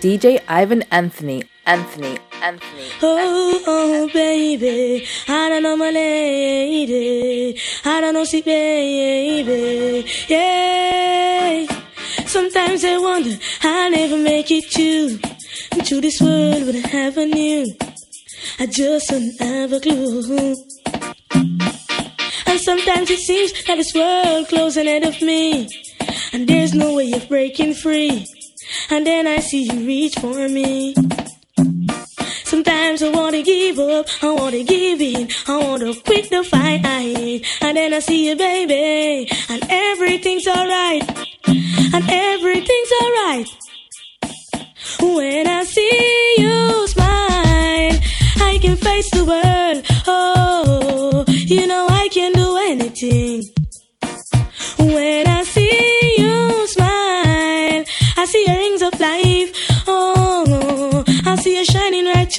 DJ Ivan Anthony. Anthony. Anthony. Oh, oh, baby, I don't know my lady. I don't know, see, baby. Yeah. Sometimes I wonder I'll never make it to to this world with a have knew. I just don't have a clue. And sometimes it seems that this world closing ahead of me, and there's no way of breaking free. And then I see you reach for me. Sometimes I wanna give up, I wanna give in, I wanna quit the fight. And then I see you, baby, and everything's alright, and everything's alright. When I see you smile, I can face the world. Oh, you know I can do anything. When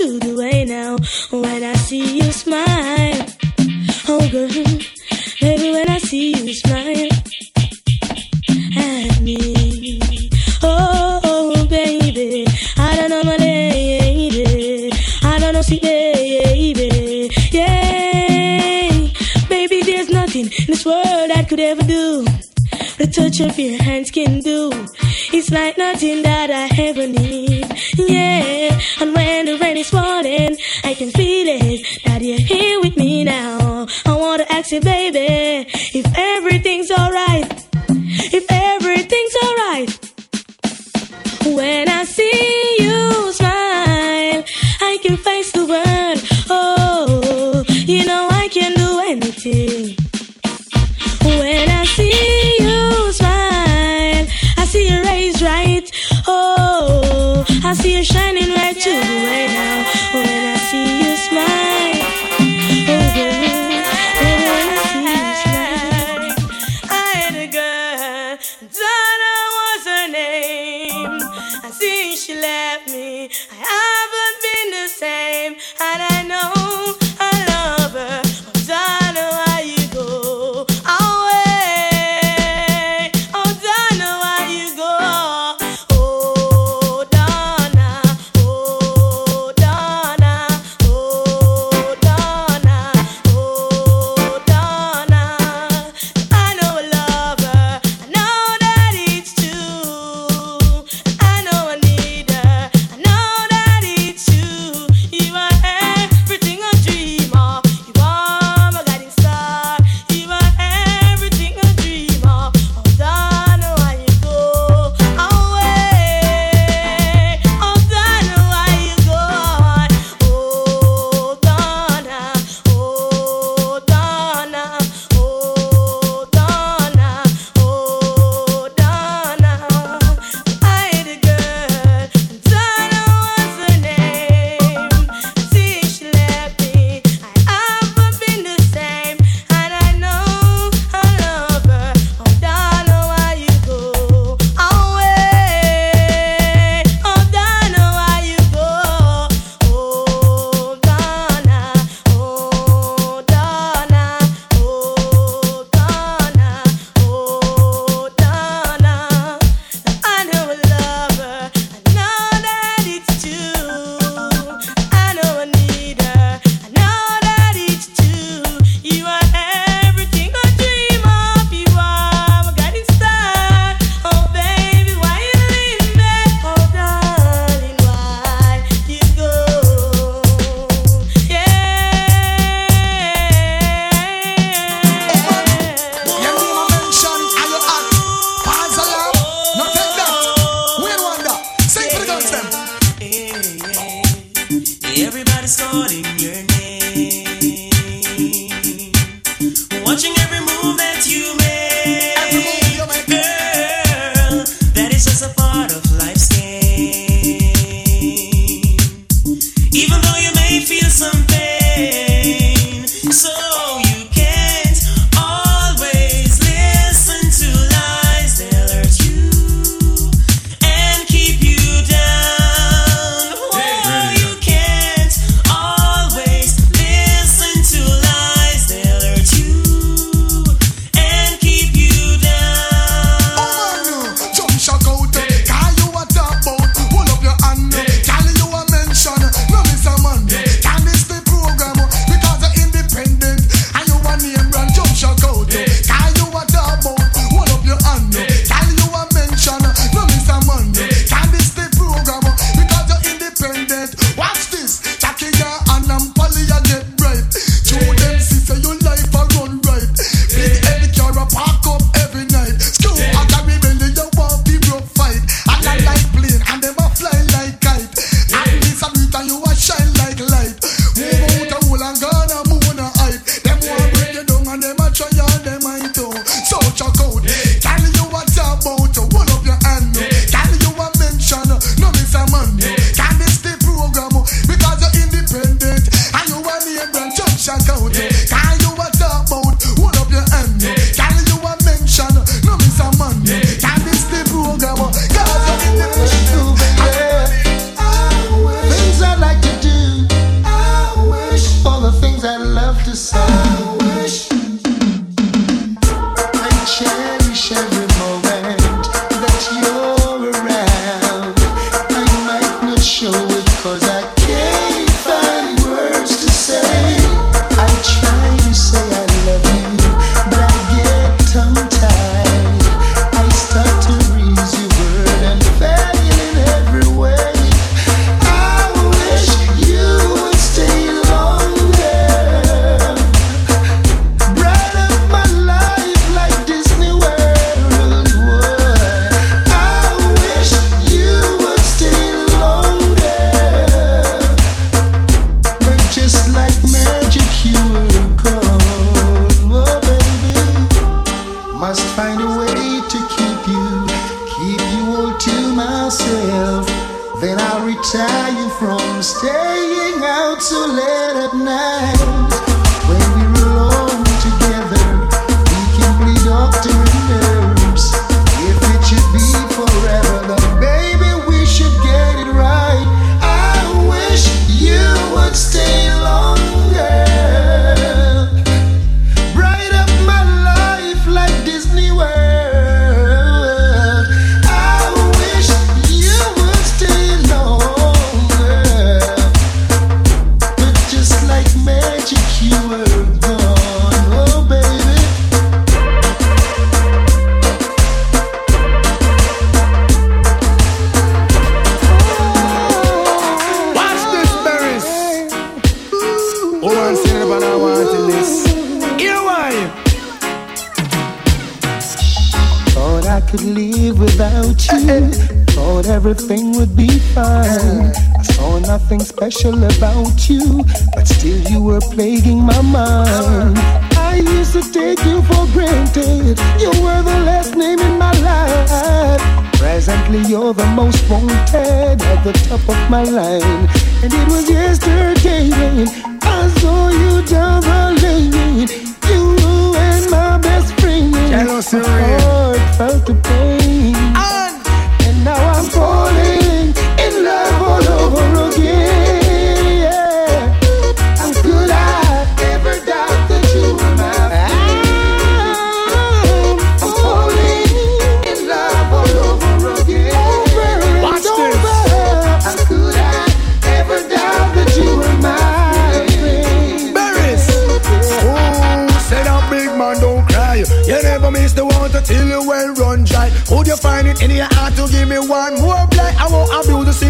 through the way now. When I see you smile, oh girl, baby, when I see you smile at me. Oh, oh, baby, I don't know my lady. I don't know, see, baby. Yeah, baby, there's nothing in this world I could ever. The touch of your hands can do. It's like nothing that I ever need. Yeah, and when the rain is falling, I can feel it that you're here with me now. I wanna ask you, baby, if everything's alright. If everything's alright. When I see special about you, but still you were plaguing my mind. I used to take you for granted. You were the last name in my life. Presently, you're the most wanted at the top of my line. And it was yesterday when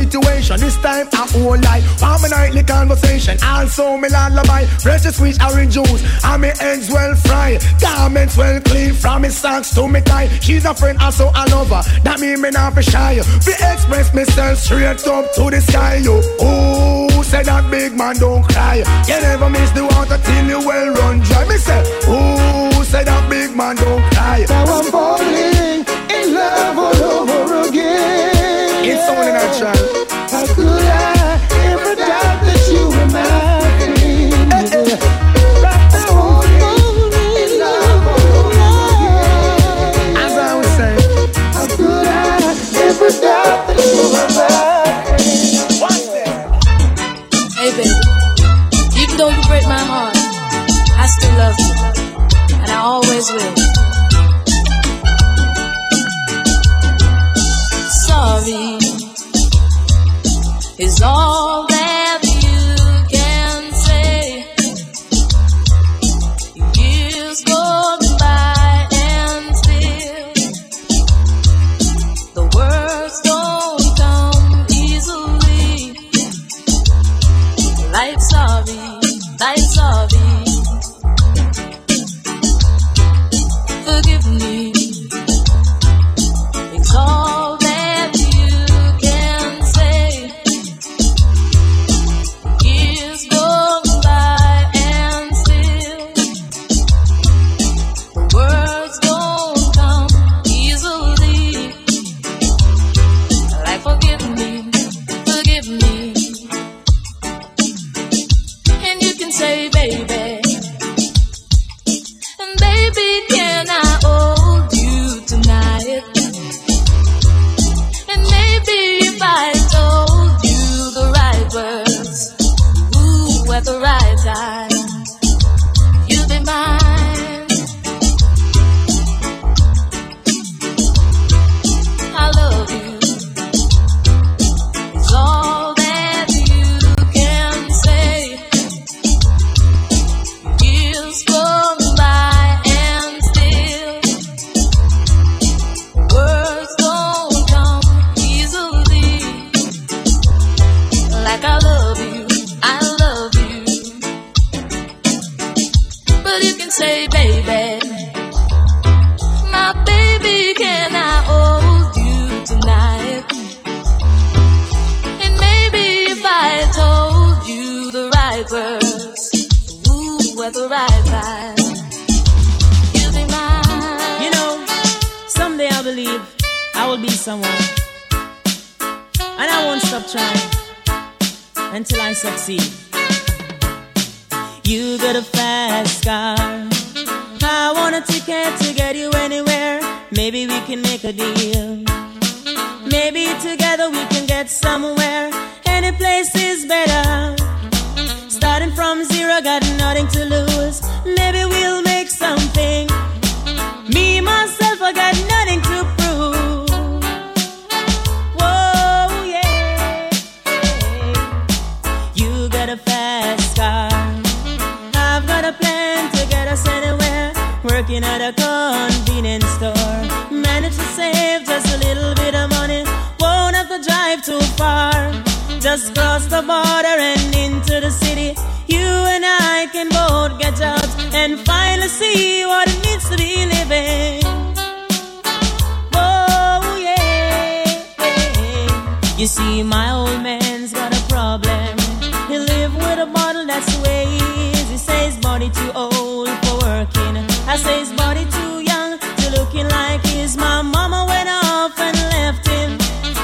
situation. This time I won't lie. Want my nightly conversation. Also me lullaby. Fresh sweet orange juice. And me eggs well fried. Garments well clean. From me socks to me tie. She's a friend, also a lover. That mean me not be shy. Fi express myself straight up to the sky. Yo. Ooh, say that big man don't cry. You never miss the water till you well run dry. Me say, ooh, say that big man don't cry. Now I'm falling in love all over again. It's only natural. How could I ever doubt that you were mine? Right now I'm in love all. As I was saying, How could I ever doubt that you were mine? watch this. Hey baby, even though you break my heart, I still love you, and I always will. Is all say, baby, Working at a convenience store. Manage to save just a little bit of money. Won't have to drive too far. Just cross the border and into the city. You and I can both get jobs and finally see what it means to be living. Whoa, yeah. You see, my old man's got a problem. He live with a bottle, that's the way he is. He says body too old for working. I too young to like his. Mama went off and left him.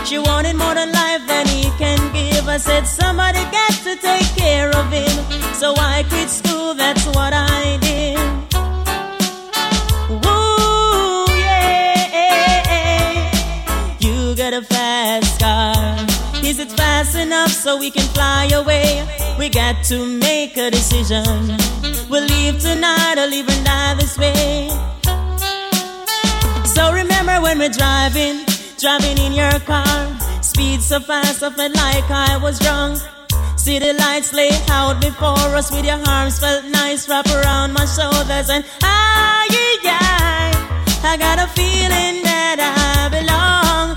She wanted more than life than he can give. I said somebody got to take care of him. So I quit school, that's what I did. Woo, yeah. You got a fast car. Is it fast enough so we can fly away? We got to make a decision. We'll leave tonight or leave and die this way. So remember when we're driving, driving in your car. Speed so fast, I felt like I was drunk. City lights lay out before us with your arms felt nice wrap around my shoulders and I, yeah, I got a feeling that I belong.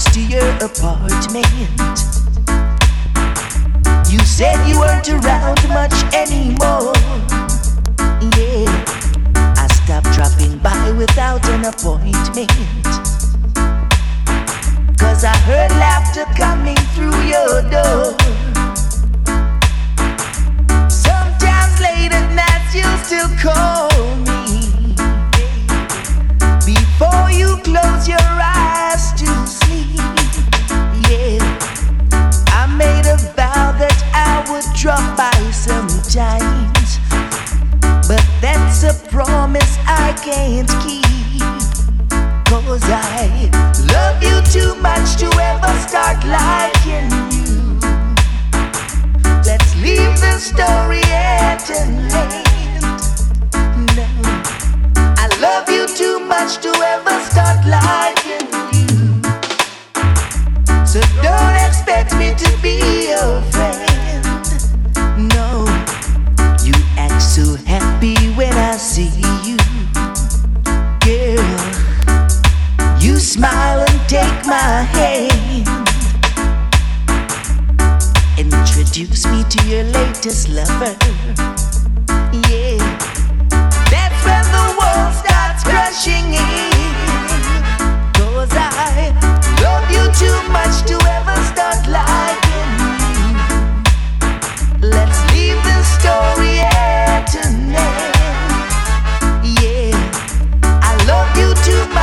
Flowers to your apartment. You said you weren't around much anymore. Yeah, I stopped dropping by without an appointment. Cause I heard laughter coming through your door. Sometimes late at night you'll still call me Before you close your eyes to drop by sometimes But that's a promise I can't keep Cause I love you too much to ever start liking you Let's leave the story at an end. No, I love you too much to ever start liking you. So don't expect me to be your friend. When I see you, girl. You smile and take my hand. Introduce me to your latest lover. Yeah. That's when the world starts crashing in. Cause I love you too much to ever start liking you. Let's leave the story at an.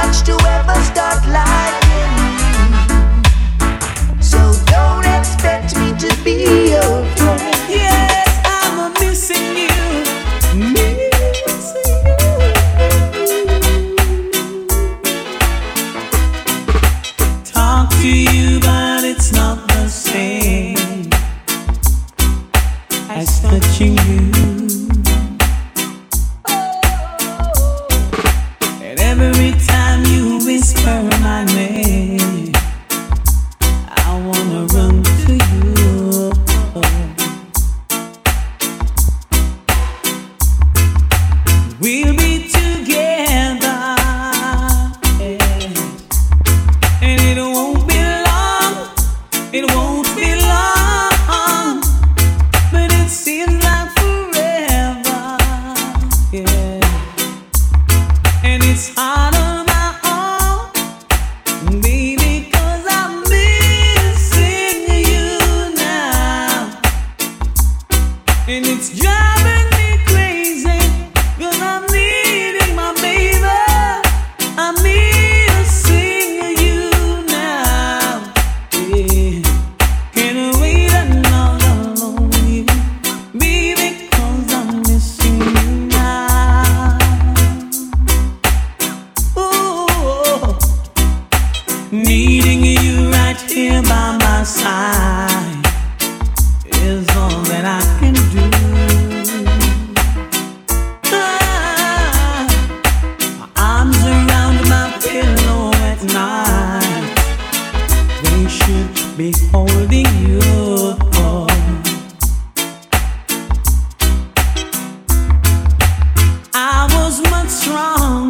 Much to ever start liking you. So don't expect me to be Ooh.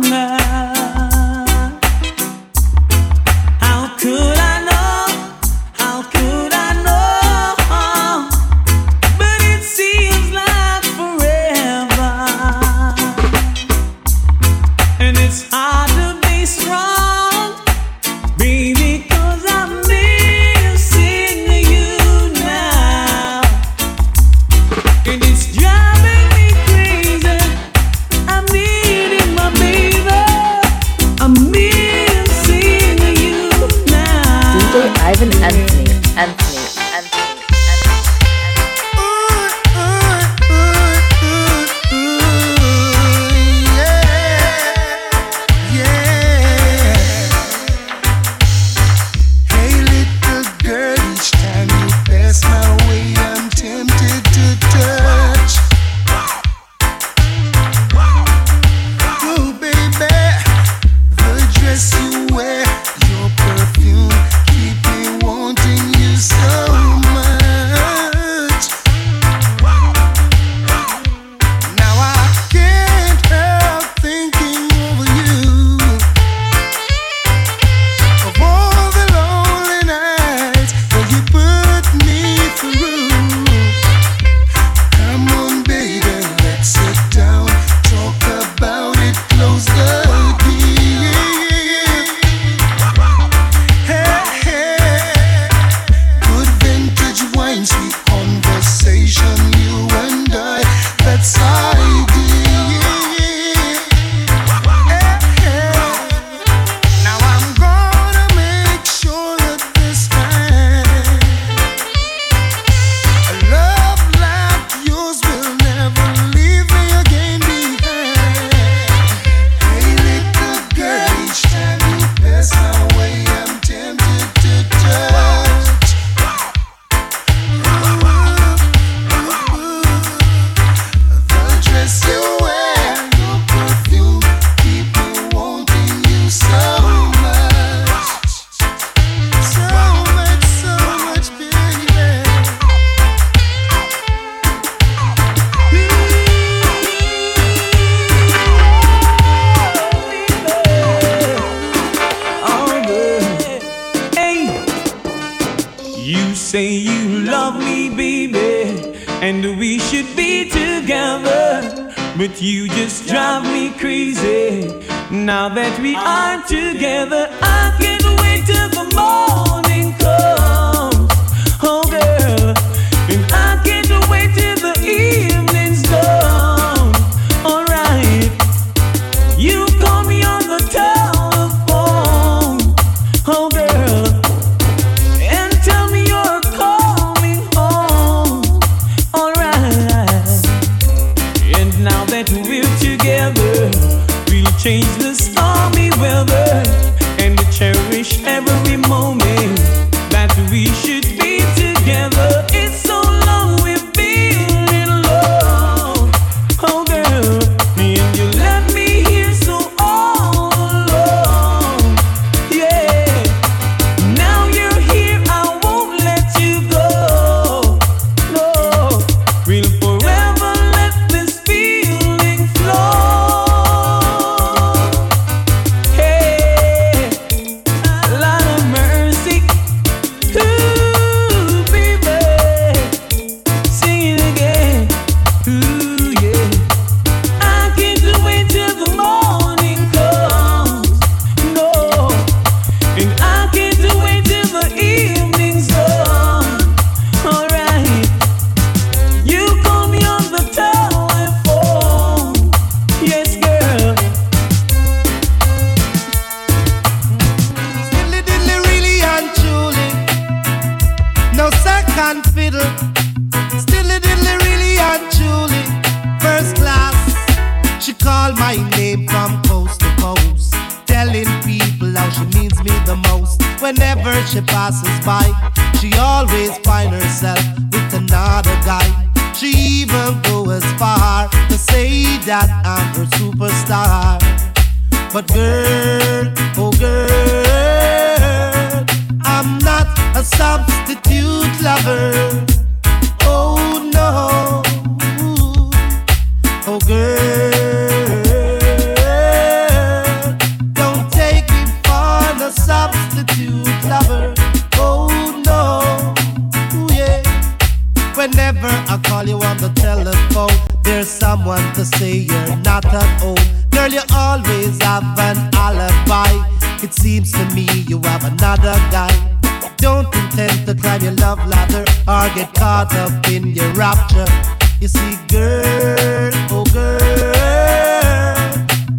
You see, girl, oh girl,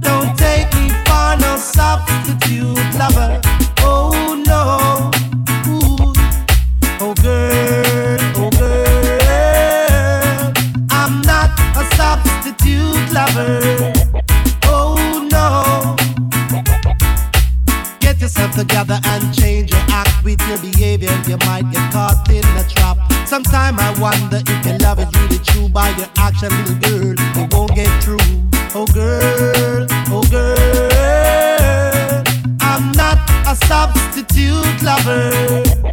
don't take me for no substitute lover. Oh no, oh girl, oh girl, I'm not a substitute lover. Oh no, get yourself together and change your act with your behavior. You might get caught in a trap. Sometimes I wonder if your love is really true by your action, little girl. It won't get through. Oh girl, oh girl. I'm not a substitute lover.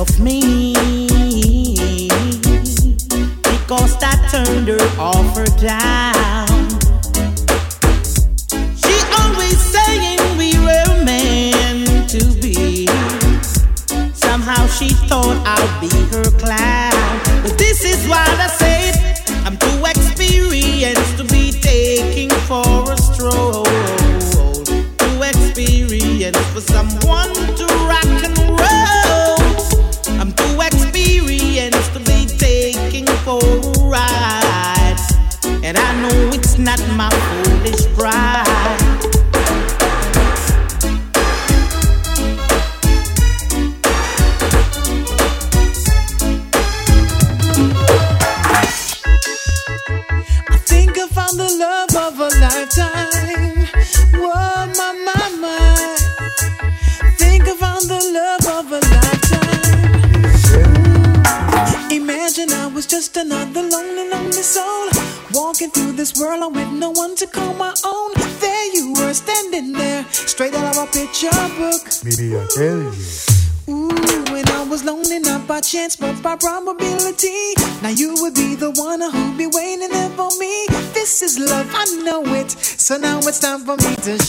of me. So now it's time for me to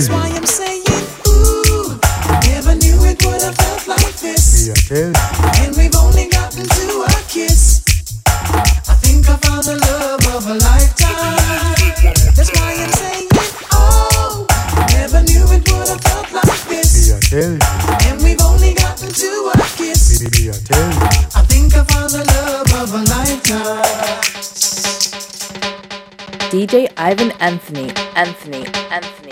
That's why I'm saying, ooh, never knew it would have felt like this. I tell And we've only gotten to a kiss. I think I found the love of a lifetime. That's why I'm saying, oh, never knew it would have felt like this. I tell And we've only gotten to a kiss. Baby, I tell I think I found the love of a lifetime. DJ Ivan Anthony, Anthony, Anthony,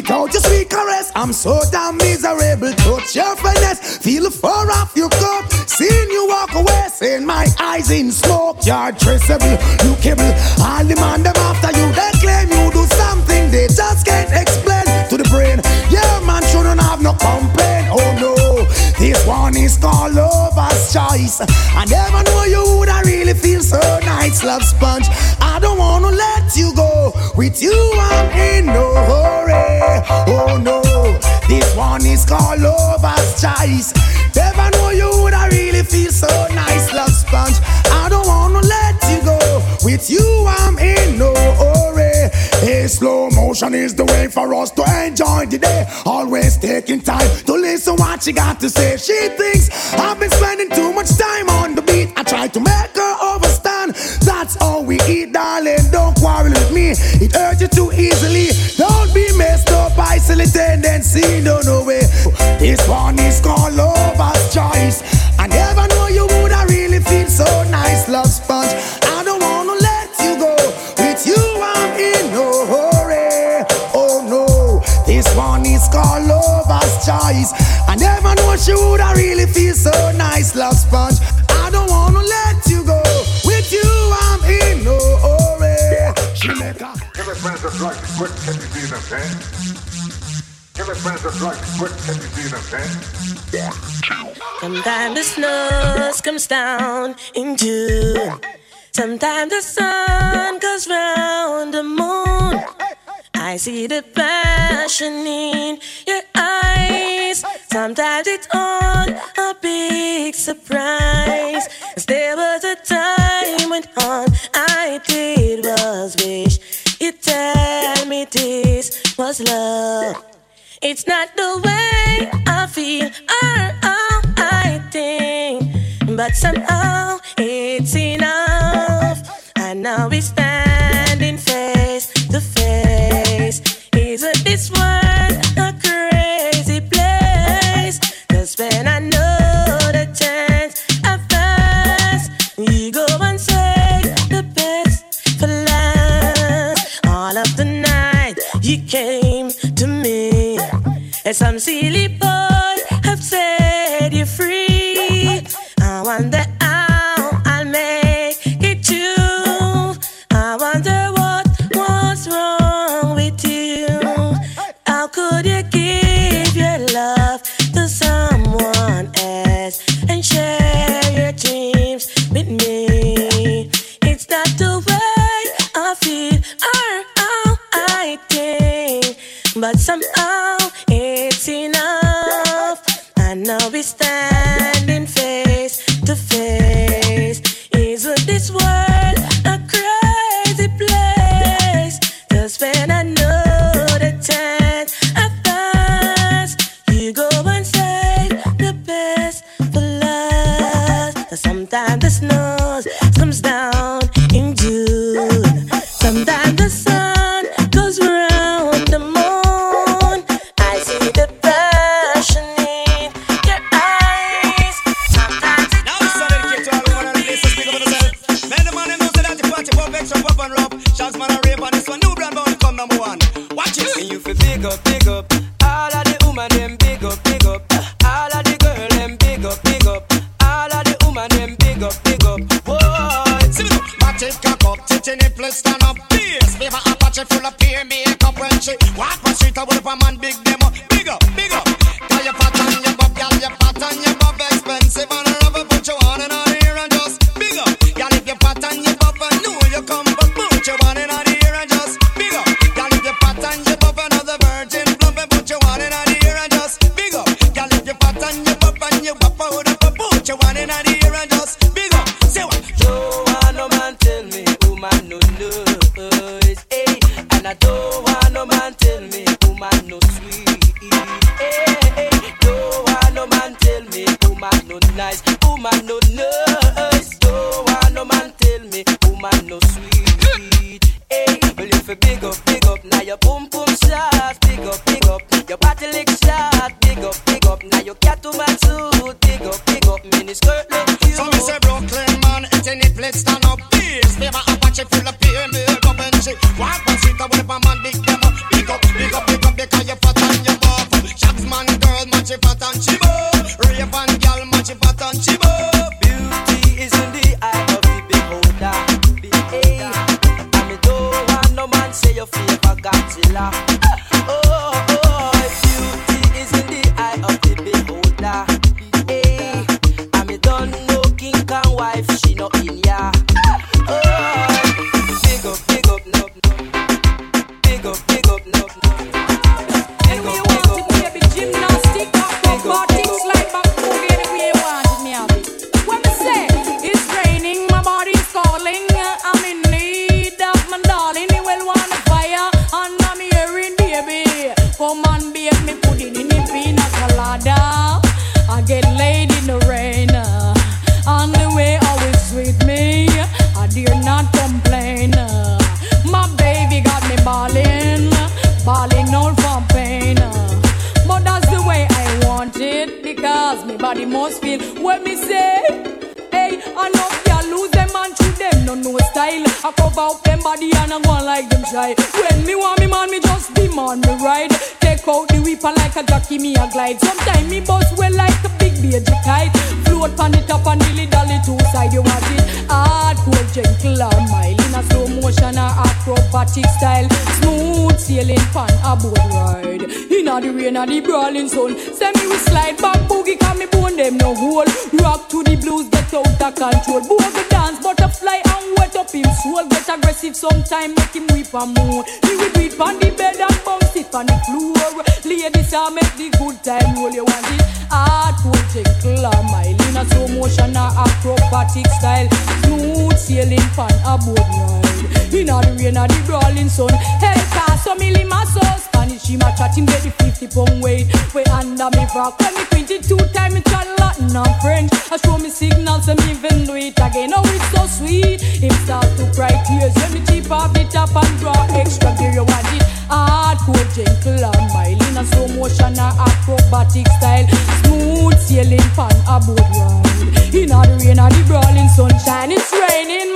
Without your sweet caress, I'm so damn miserable. Touch your finesse, feel fur off your cup. Seeing you walk away, seeing my eyes in smoke. You're traceable, lookable. All the man them after you, they claim you do something they just can't explain to the brain. Yeah, man shouldn't have no complaint. Oh no, this one is called Lover's Choice. I never knew you would I really feel so nice, love sponge. With you, I'm in no hurry. Oh no, this one is called Lover's Choice. Never know you would I really feel so nice, love sponge. I don't wanna let you go. With you, I'm in no hurry. Hey, slow motion is the way for us to enjoy the day. Always taking time to listen what she got to say. She thinks I've been spending me. It too easily. Don't be messed up by silly tendency. No, no way. This one is called Lover's Choice. I never know you would I really feel so nice, love sponge. I don't wanna let you go. With you, I'm in no hurry. Oh no, this one is called Lover's Choice. I never know she would I really feel so nice, love sponge. Friends a drug, quick, can you see them, man? Give it friends a drug, quick, can you see them, man? Sometimes the snow comes down in June. Sometimes the sun goes round the moon. I see the passion in your eyes. Sometimes it's on a big surprise. 'Cause there was a time when all I did was wish you tell me this was love. It's not the way I feel or how I think, but somehow it's enough. And now we're standing face to face. Isn't this world some silly boy must feel when me say, hey, I know ya lose them and treat them no no style. I cover up them body and I go on like them shy. When me want me man, me just demand me ride. Take out the whipper like a jockey, me a glide. Sometimes me bust well like a big baby kite. Float pan it up and dilly dally two side. You want it hardcore, gentle or mild in a slow motion or acrobatic style. Smooth sailing pan a boat ride. In a the rain or the brawling sun. Send me we slide back boogie, can me bone them no hole. Rock to the blues, get out of control. Boogie dance, butterfly and wet up him soul. Get aggressive sometime, make him weep and moan. He will beat on the bed and bounce it on the floor. Ladies, I make the good time roll. You want it hardcore, gentle or mild in a slow motion or acrobatic style. Smooth sailing pan a boat ride. In a the rain or the brawling sun. Hey, Caso Millie Maso, Spanish him a chat him get the 50 pound weight. We under me rock when me 22 time me chat Latin and French. I show me signals and me even do it again. Oh, it's so sweet. Him start to cry tears when me cheap off the top and draw extra gear. You want it hardcore, gentle and mild in a slow motion or acrobatic style. Smooth sailing pan a boat ride. In a the rain or the brawling sunshine, it's raining,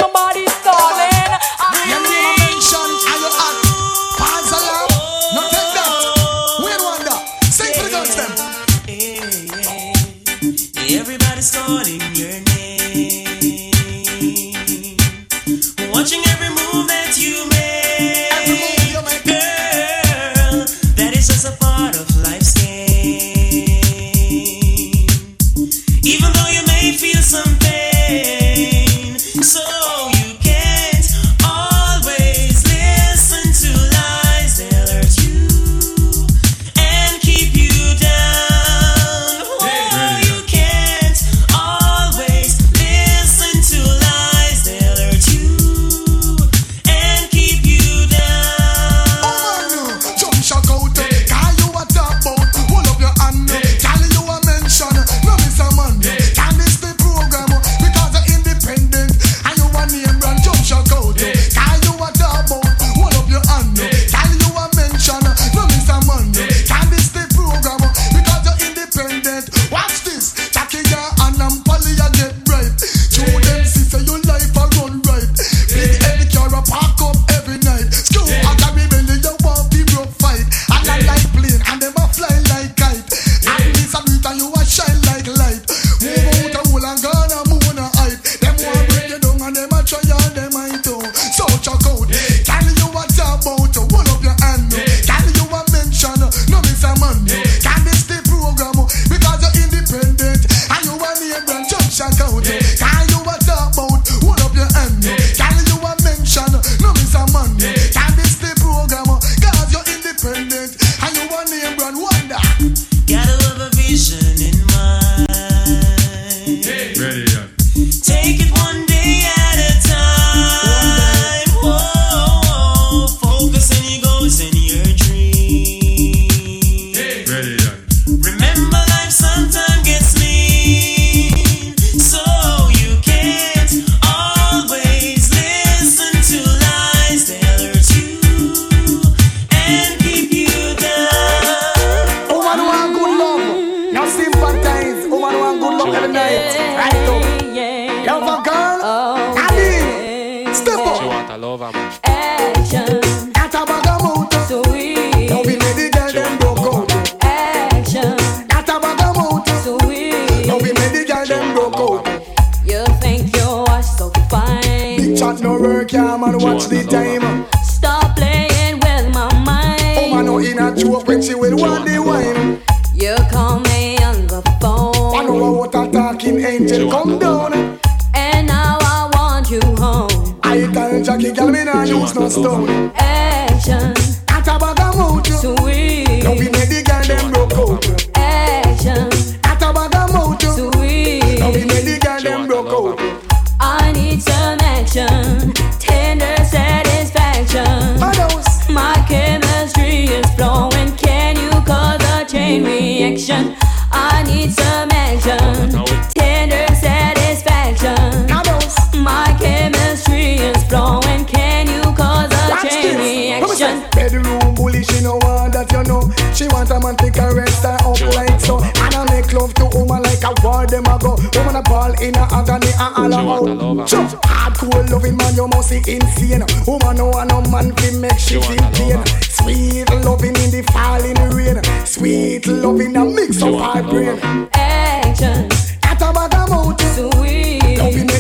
She want a man to caress her up like so. And I make love to woman like a war them a go. Woman a ball in a agony and all out. Chop hardcore loving man, you must be insane. Woman know want no man to make she feel pain. Sweet loving in the falling rain. Sweet loving a mix of her brain. Action. Atabagamoto. Sweet. Loving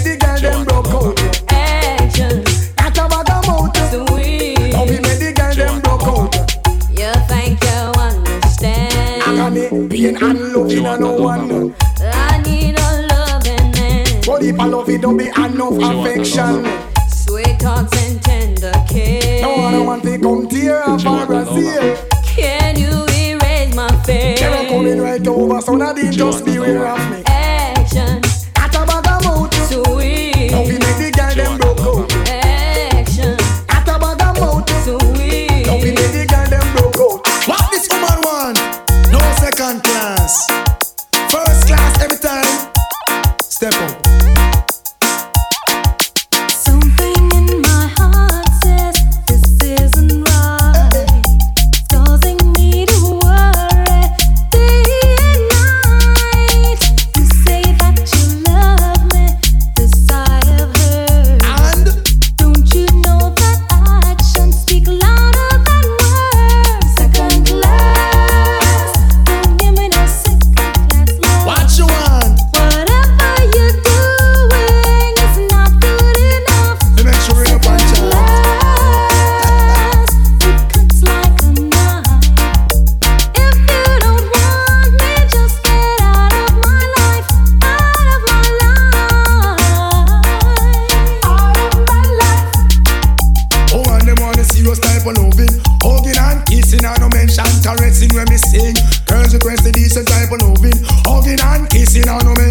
pain and loving and no one. I need a loving man. But if I love it, don't be enough affection. Sweet talks and tender care. No I don't want to come tear up our Brazil. Can you erase my face? Can I come in right over? So that they just beware of me.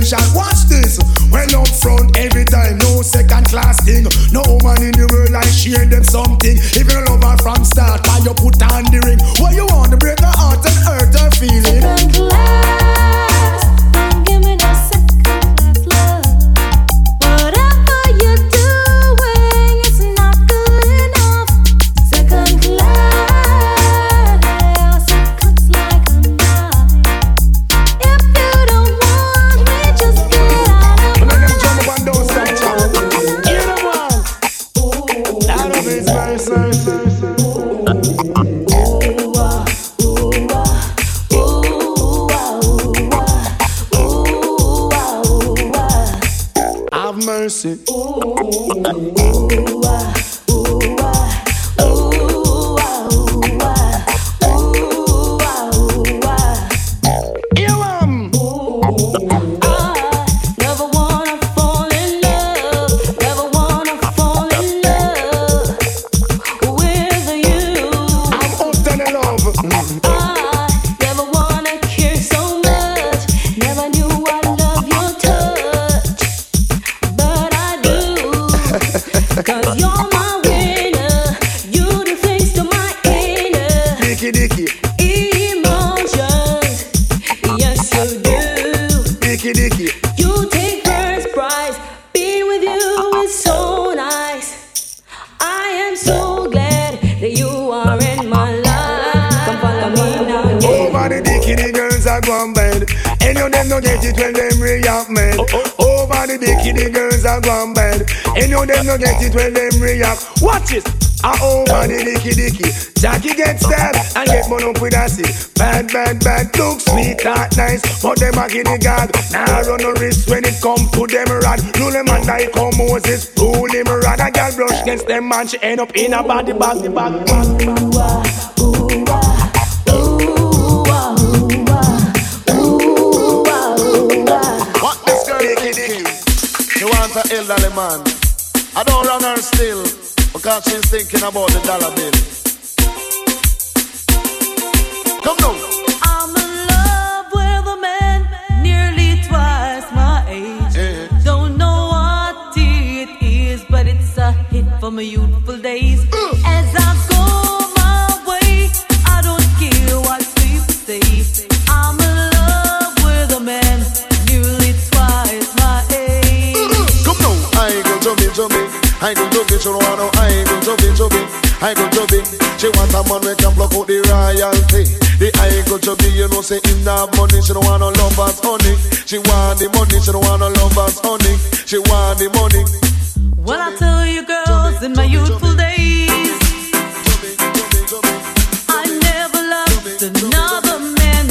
essential. Watch this. When up front every time, no second class thing. No woman in the world I share them something. If you gone bad. And you them no get it when them react mad. Oh, oh. Over the dicky, the girls are gone bad. And you them no get it when them react. Watch it. I over the dicky dicky. Jackie gets stabbed and get mono up with acid. Bad, bad, bad. Look sweet, not nice. But them a guinea god. Now nah, run no risk when it come to them rod. Rule them and die come Moses. Rule them rod. A gal brush against them man. She end up in a body bag. Bag, bag, bag, bag. Man. I don't run her still because she's thinking about the dollar bill. Come now. I'm in love with a man nearly twice my age. Eh. Don't know what it is, but it's a hit from my youthful days. Uh. As I chubby. I go chubby she don't wanna. I go chubby chubby. I go chubby. She want a man we can block out the royalty. The I go chubby, you know say in that money she don't want no lovers honey. She want the money, she don't want no lovers honey. She want the money. Well, I tell you, girls, in my youthful days, I never loved another man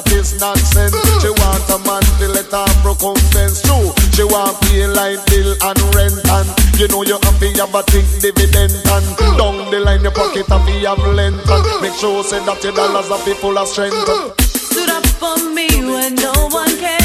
that is nonsense. She want a man to let her recompense. True, she want pay light bill and rent and you know you have to have a think dividend and down the line your pocket have to have length and make sure say that your dollars are full of strength. Stood up for me when no one cared.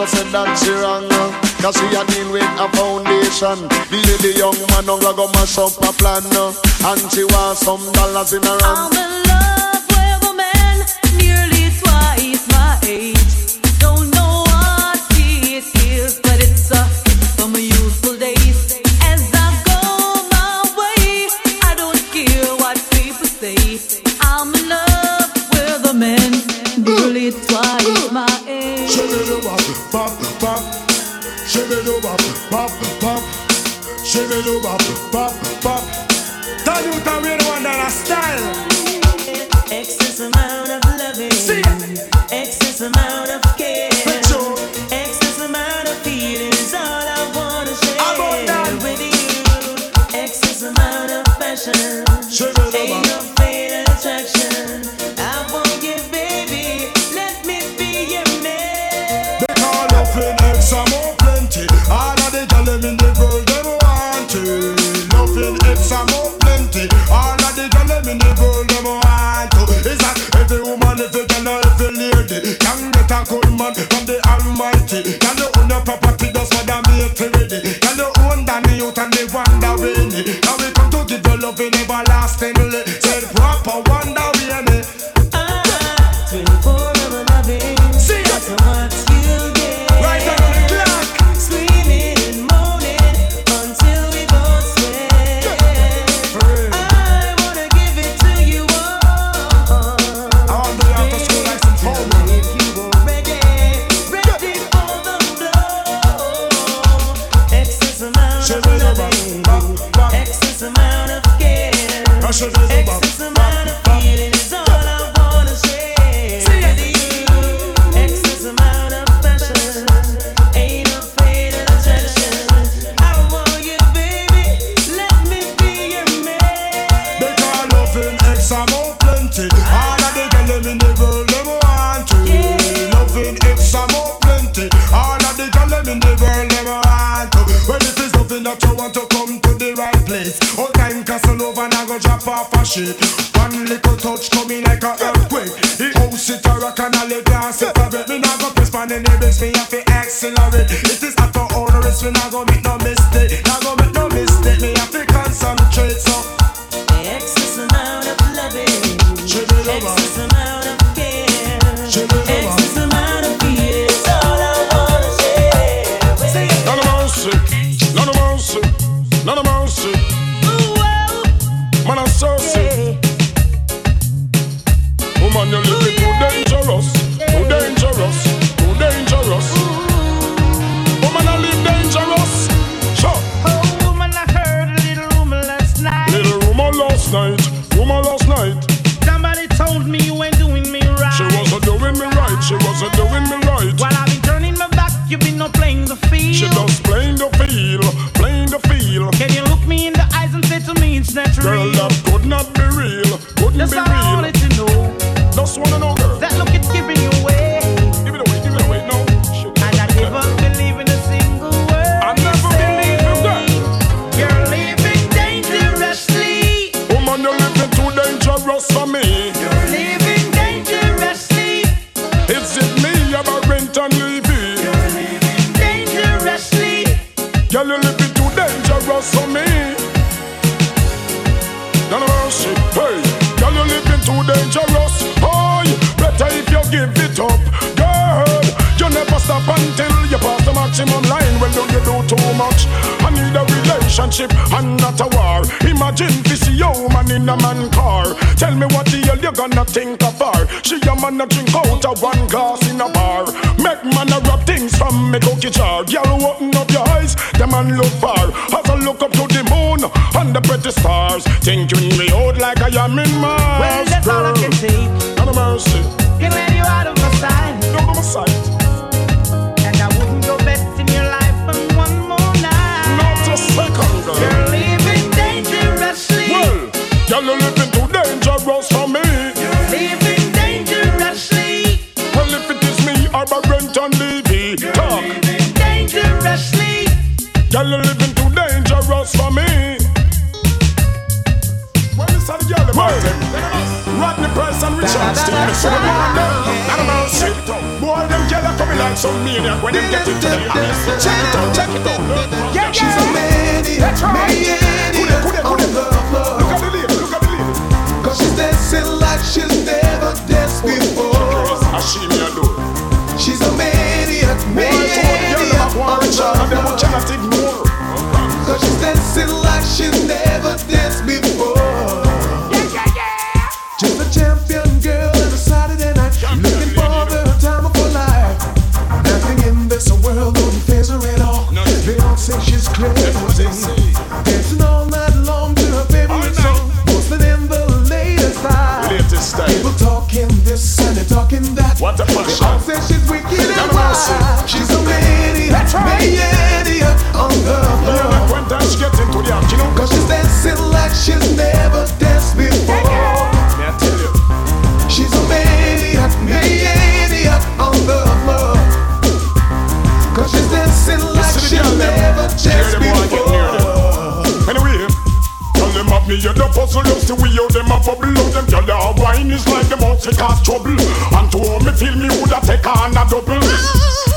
Go say that she wrong. Cause she a deal with a foundation. The lady young man don't go mash up a plan. And she want some dollars in her hand. I'm in love with a man nearly twice my age. Don't Some more plenty. All of the them in the Girl, you're living too dangerous for me. Well, girl, about them. Rodney Price and Richard Stevens, so the one them, and I'm sick. Boy, them girl are coming like some maniac when them get into the honest. Check it out, check it out. Yeah, She's a maniac, maniac on the floor. Look at the lady, look at the lady. Cause she's dancing like she's never danced before. I see me. She's a maniac, maniac on the floor. cannot ignore. Cause she's dancing like she's never danced before. Yeah, yeah, yeah. Just a champion girl on a Saturday night, looking for the time of her life. Nothing in this world won't phase her at all. They all say she's crazy. Dancing all night long to her favorite song, mostly in the latest style. Latest style. People talking this and they're talking that. What a They all say she's wicked and wild. She's she get into the act, you know. Cause she's dancing like she's never danced before. May I tell you? She's a maniac, maniac on the floor. Cause she's dancing like she's never danced all before. Anyway, tell them up me hear the puzzle just the way how them a bubble up them girl their wine is like them out to cause trouble. And to how me feel me woulda take on a double.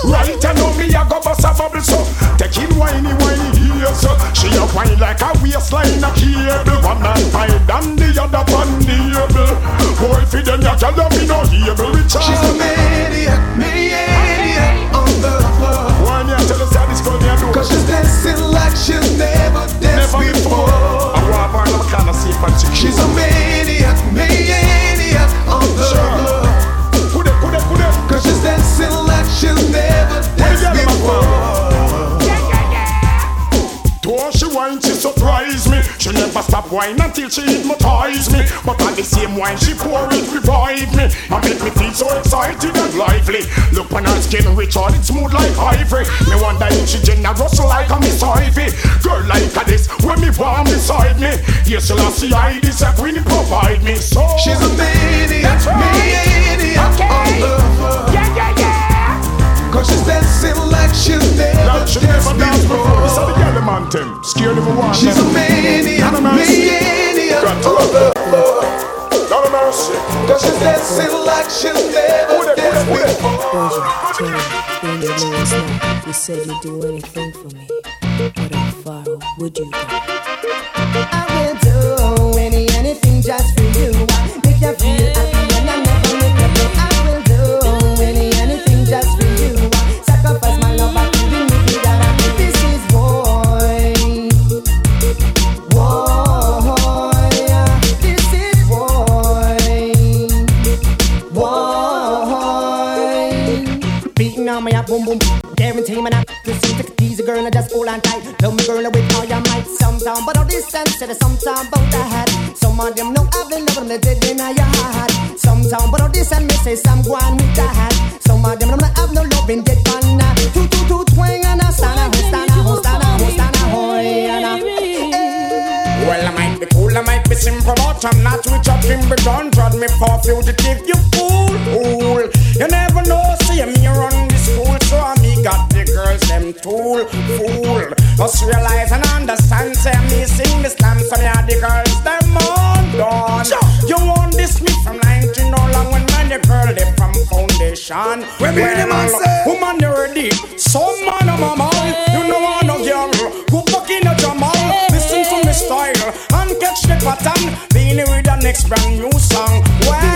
Right and now me a go bust a bubble so she a whine like a waistline a cable. One man find and the other one the able. Boy fi them ya tell me no able She's a maniac, maniac until she hypnotize me. But at the same wine, she pour it, revive me. And make me feel so excited and lively. Look on her skin, rich on it, smooth like ivory. Me wonder if she generous like a Miss Ivy. Girl like a this, when me warm beside me. Yes, she'll see I this a queen provide me. So She's a maniac, maniac on the. Yeah, yeah, yeah. Cause she's dancing like she's never Like she danced never danced before. This is the before. girl. Scared of a one. She's a maniac, maniac on the floor. Not a mercy. Cause she's dancing like she's never danced before. Tell me, in your last night, you said you'd do anything for me. But how far would you go? Time said sometime about that. Some of them know I've been loving me dead in your heart. Sometime but this time me say some go on with that. Some of them I have no loving dead man. Two two two twang and a stand a stand a stand a stand a hoy and a. Well, I might be cool, I might be simple, but I'm not rich up in the gun. Trod me for fugitive, you fool, fool. You never know, see me run tool, fool. Just realize and understand, say me sing the slam, so me the girls, them on gone. You want this me from 19 no long when man, the girl, they from foundation. Where me the man say? Woman, you ready? Some man, I'm a man, you know I no girl. Go back in a Jamal, listen to me style and catch the pattern. Beanie with the next brand new song. Well,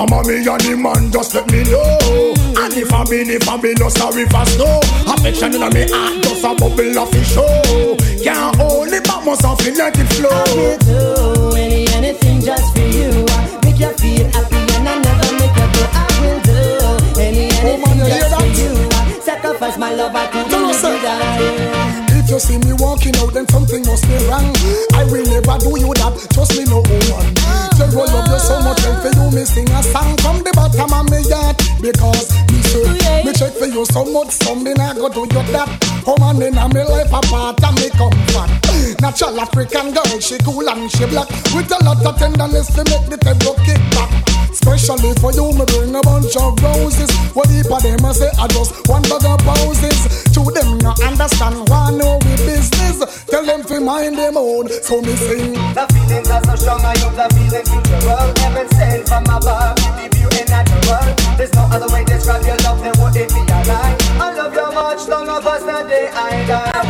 From a me and the man, just let me know. And if I be if I be no sorry for snow. Affection in me heart, just a bubble of a show. Oh. Can't hold it, but must have let it flow. I will do any anything just for you. Make you feel happy and I never make you go. I will do any oh, anything just for you. Sacrifice my love, I could do die. You see me walking out, then something must be wrong. I will never do you that. Trust me, no one. Tell you love you so much, help for you. Me sing a song from the bottom of my heart because you so much. Something I go do you that. Oh man, in a me life apart and me comfort. Natural African girl, she cool and she black with a lot of tenderness to make the table kick back. Especially for you, me bring a bunch of roses. What deep of them I say I just one bag of poses. To them no understand why no we business. Tell them to mind them own. So me sing. The feelings are so strong, I hope the feelings mutual. Heaven sent from above, give you natural. There's no other way to describe your love of us the day I